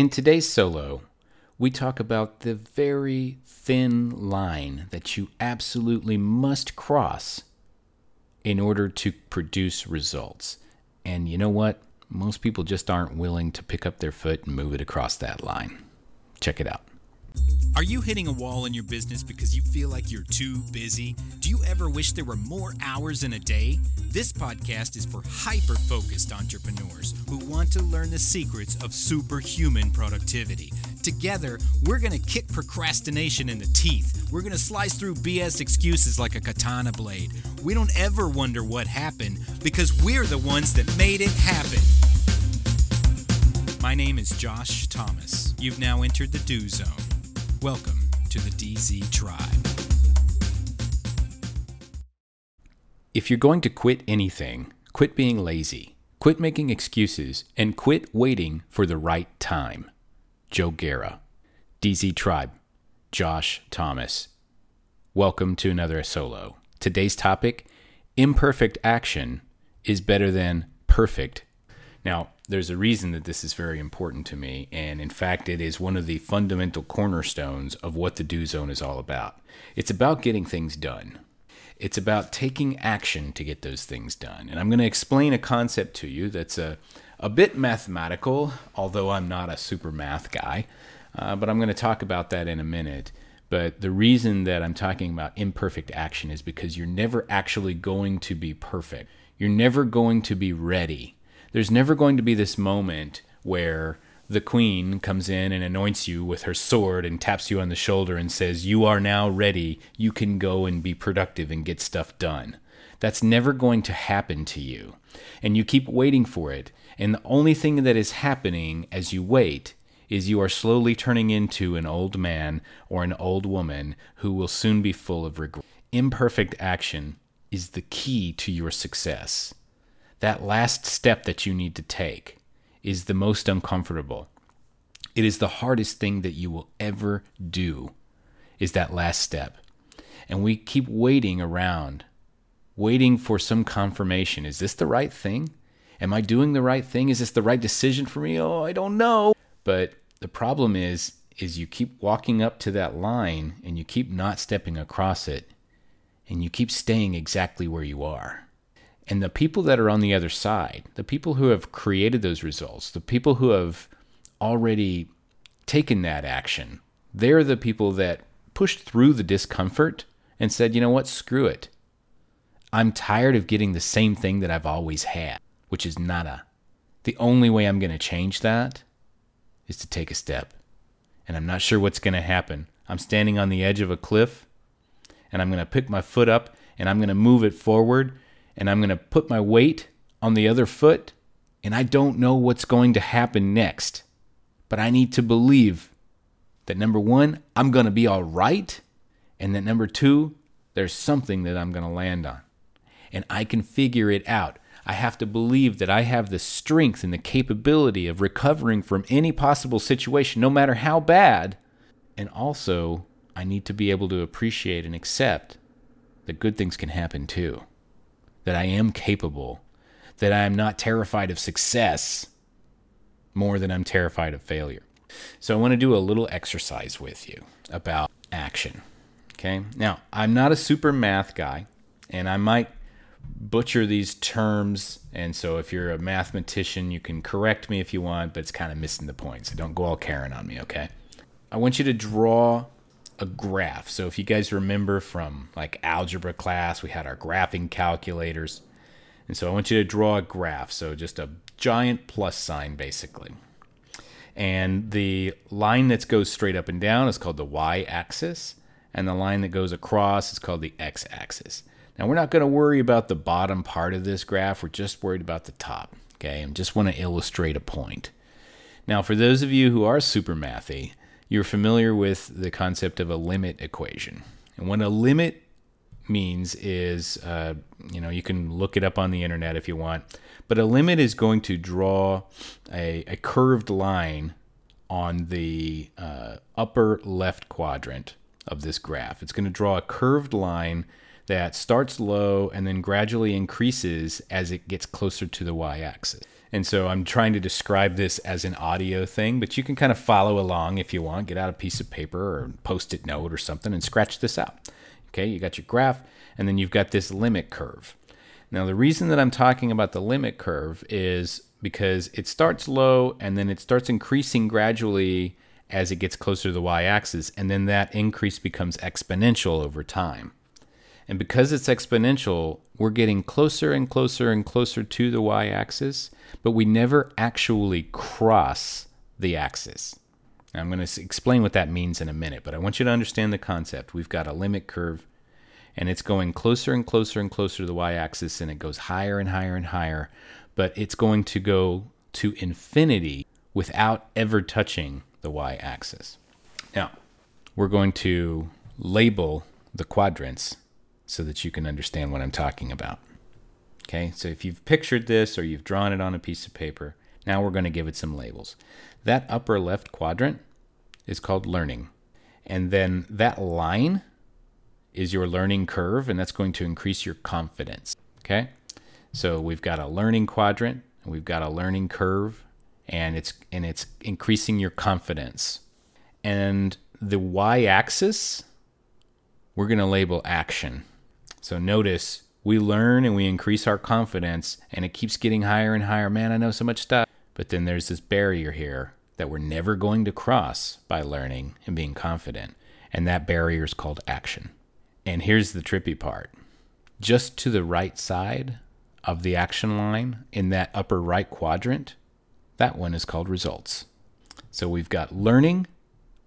In today's solo, we talk about the very thin line that you absolutely must cross in order to produce results. And you know what? Most people just aren't willing to pick up their foot and move it across that line. Check it out. Are you hitting a wall in your business because you feel like you're too busy? Do you ever wish there were more hours in a day? This podcast is for hyper focused entrepreneurs who want to learn the secrets of superhuman productivity. Together, we're going to kick procrastination in the teeth. We're going to slice through BS excuses like a katana blade. We don't ever wonder what happened because we're the ones that made it happen. My name is Josh Thomas. You've now entered the Do Zone. Welcome to the DZ Tribe. If you're going to quit anything, quit being lazy, quit making excuses, and quit waiting for the right time. Joe Guerra, DZ Tribe, Josh Thomas. Welcome to another solo. Today's topic imperfect action is better than perfect. Now, there's a reason that this is very important to me, and in fact, it is one of the fundamental cornerstones of what the Do Zone is all about. It's about getting things done. It's about taking action to get those things done. And I'm going to explain a concept to you that's a, a bit mathematical, although I'm not a super math guy. Uh, but I'm going to talk about that in a minute. But the reason that I'm talking about imperfect action is because you're never actually going to be perfect. You're never going to be ready there's never going to be this moment where the queen comes in and anoints you with her sword and taps you on the shoulder and says, You are now ready. You can go and be productive and get stuff done. That's never going to happen to you. And you keep waiting for it. And the only thing that is happening as you wait is you are slowly turning into an old man or an old woman who will soon be full of regret. Imperfect action is the key to your success that last step that you need to take is the most uncomfortable. It is the hardest thing that you will ever do is that last step. And we keep waiting around, waiting for some confirmation. Is this the right thing? Am I doing the right thing? Is this the right decision for me? Oh, I don't know. But the problem is is you keep walking up to that line and you keep not stepping across it and you keep staying exactly where you are. And the people that are on the other side, the people who have created those results, the people who have already taken that action, they're the people that pushed through the discomfort and said, you know what, screw it. I'm tired of getting the same thing that I've always had, which is nada. The only way I'm going to change that is to take a step. And I'm not sure what's going to happen. I'm standing on the edge of a cliff and I'm going to pick my foot up and I'm going to move it forward and I'm going to put my weight on the other foot, and I don't know what's going to happen next. But I need to believe that number one, I'm going to be all right, and that number two, there's something that I'm going to land on. And I can figure it out. I have to believe that I have the strength and the capability of recovering from any possible situation, no matter how bad. And also, I need to be able to appreciate and accept that good things can happen too that I am capable, that I am not terrified of success more than I'm terrified of failure. So I want to do a little exercise with you about action. Okay. Now, I'm not a super math guy, and I might butcher these terms. And so if you're a mathematician, you can correct me if you want, but it's kind of missing the point. So don't go all Karen on me, okay? I want you to draw a graph. So if you guys remember from like algebra class, we had our graphing calculators. And so I want you to draw a graph. So just a giant plus sign basically. And the line that goes straight up and down is called the y axis. And the line that goes across is called the x axis. Now we're not going to worry about the bottom part of this graph. We're just worried about the top. Okay. And just want to illustrate a point. Now, for those of you who are super mathy, you're familiar with the concept of a limit equation. And what a limit means is, uh, you know, you can look it up on the internet if you want, but a limit is going to draw a, a curved line on the uh, upper left quadrant of this graph. It's going to draw a curved line that starts low and then gradually increases as it gets closer to the y axis. And so I'm trying to describe this as an audio thing, but you can kind of follow along if you want. Get out a piece of paper or post it note or something and scratch this out. Okay, you got your graph, and then you've got this limit curve. Now, the reason that I'm talking about the limit curve is because it starts low and then it starts increasing gradually as it gets closer to the y axis, and then that increase becomes exponential over time. And because it's exponential, we're getting closer and closer and closer to the y axis, but we never actually cross the axis. I'm going to explain what that means in a minute, but I want you to understand the concept. We've got a limit curve, and it's going closer and closer and closer to the y axis, and it goes higher and higher and higher, but it's going to go to infinity without ever touching the y axis. Now, we're going to label the quadrants so that you can understand what I'm talking about. Okay, so if you've pictured this or you've drawn it on a piece of paper, now we're going to give it some labels. That upper left quadrant is called learning. And then that line is your learning curve, and that's going to increase your confidence. Okay, so we've got a learning quadrant, we've got a learning curve, and it's and it's increasing your confidence. And the y-axis, we're going to label action. So notice we learn and we increase our confidence, and it keeps getting higher and higher. Man, I know so much stuff. But then there's this barrier here that we're never going to cross by learning and being confident. And that barrier is called action. And here's the trippy part just to the right side of the action line in that upper right quadrant, that one is called results. So we've got learning,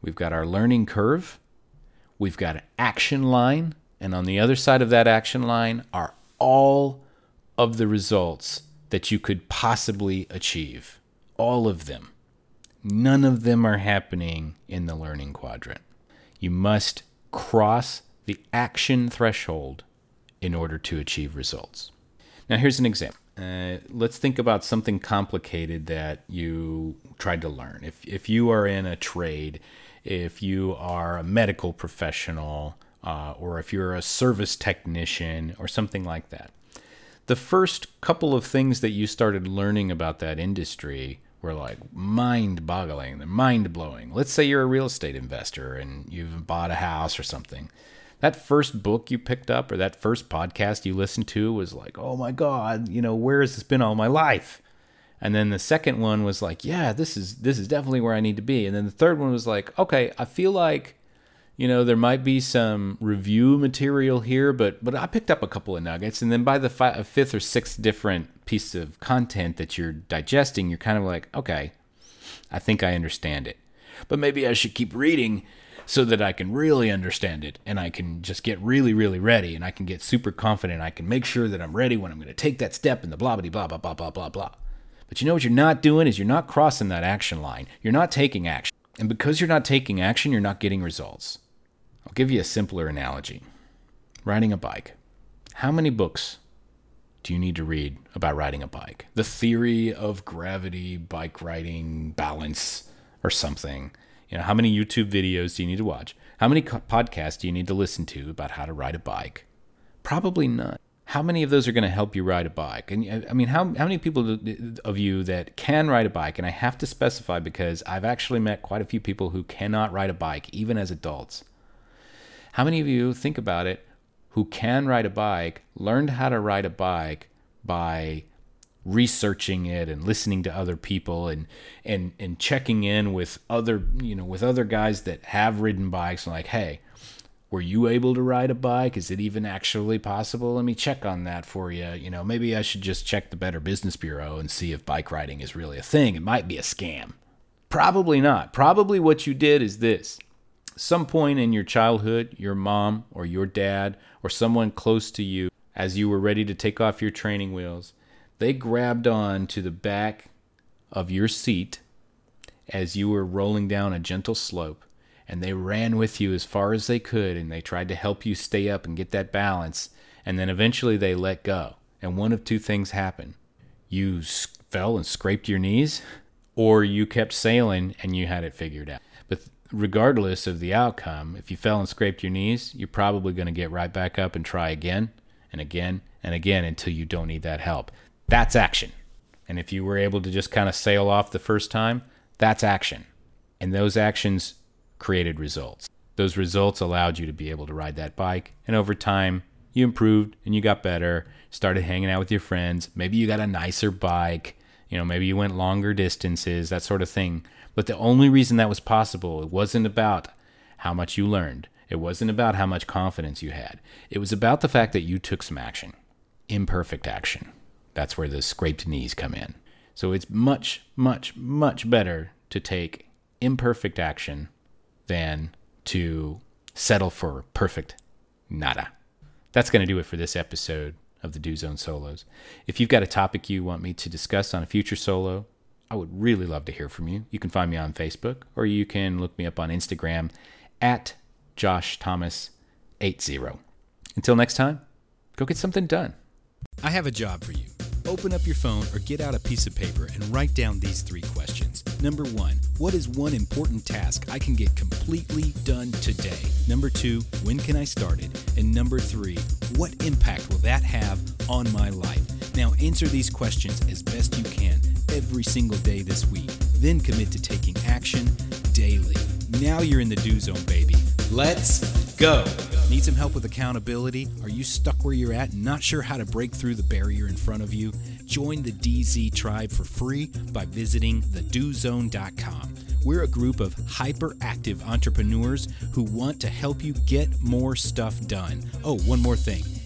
we've got our learning curve, we've got an action line, and on the other side of that action line are all of the results that you could possibly achieve. All of them. None of them are happening in the learning quadrant. You must cross the action threshold in order to achieve results. Now, here's an example. Uh, let's think about something complicated that you tried to learn. If, if you are in a trade, if you are a medical professional, uh, or if you're a service technician, or something like that, the first couple of things that you started learning about that industry were like mind boggling, they're mind blowing. Let's say you're a real estate investor and you've bought a house or something that first book you picked up or that first podcast you listened to was like, oh my God, you know, where has this been all my life? And then the second one was like, yeah, this is this is definitely where I need to be. And then the third one was like, okay, I feel like, you know, there might be some review material here, but but I picked up a couple of nuggets. And then by the fi- uh, fifth or sixth different piece of content that you're digesting, you're kind of like, okay, I think I understand it. But maybe I should keep reading so that I can really understand it and I can just get really, really ready and I can get super confident. I can make sure that I'm ready when I'm going to take that step and the blah, blah, blah, blah, blah, blah, blah, blah. But you know what you're not doing is you're not crossing that action line. You're not taking action. And because you're not taking action, you're not getting results. I'll give you a simpler analogy riding a bike. How many books do you need to read about riding a bike? The theory of gravity, bike riding, balance, or something. You know, how many YouTube videos do you need to watch? How many podcasts do you need to listen to about how to ride a bike? Probably none. How many of those are going to help you ride a bike? And uh, I mean, how, how many people of you that can ride a bike? And I have to specify because I've actually met quite a few people who cannot ride a bike, even as adults. How many of you think about it who can ride a bike, learned how to ride a bike by researching it and listening to other people and and and checking in with other you know with other guys that have ridden bikes and like hey were you able to ride a bike? Is it even actually possible? Let me check on that for you you know maybe i should just check the better business bureau and see if bike riding is really a thing. It might be a scam. Probably not. Probably what you did is this some point in your childhood your mom or your dad or someone close to you as you were ready to take off your training wheels they grabbed on to the back of your seat as you were rolling down a gentle slope and they ran with you as far as they could and they tried to help you stay up and get that balance and then eventually they let go and one of two things happened you fell and scraped your knees or you kept sailing and you had it figured out. But regardless of the outcome, if you fell and scraped your knees, you're probably going to get right back up and try again and again and again until you don't need that help. That's action. And if you were able to just kind of sail off the first time, that's action. And those actions created results. Those results allowed you to be able to ride that bike. And over time, you improved and you got better, started hanging out with your friends. Maybe you got a nicer bike. You know, maybe you went longer distances, that sort of thing. But the only reason that was possible, it wasn't about how much you learned. It wasn't about how much confidence you had. It was about the fact that you took some action, imperfect action. That's where the scraped knees come in. So it's much, much, much better to take imperfect action than to settle for perfect nada. That's going to do it for this episode of the Do Zone Solos. If you've got a topic you want me to discuss on a future solo, I would really love to hear from you. You can find me on Facebook or you can look me up on Instagram at Josh Thomas 80. Until next time, go get something done. I have a job for you. Open up your phone or get out a piece of paper and write down these three questions. Number one, what is one important task I can get completely done today? Number two, when can I start it? And number three, what impact will that have on my life? Now answer these questions as best you can every single day this week. Then commit to taking action daily. Now you're in the do zone, baby. Let's go. Need some help with accountability? Are you stuck where you're at not sure how to break through the barrier in front of you? Join the DZ tribe for free by visiting thedozone.com. We're a group of hyperactive entrepreneurs who want to help you get more stuff done. Oh, one more thing.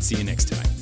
See you next time.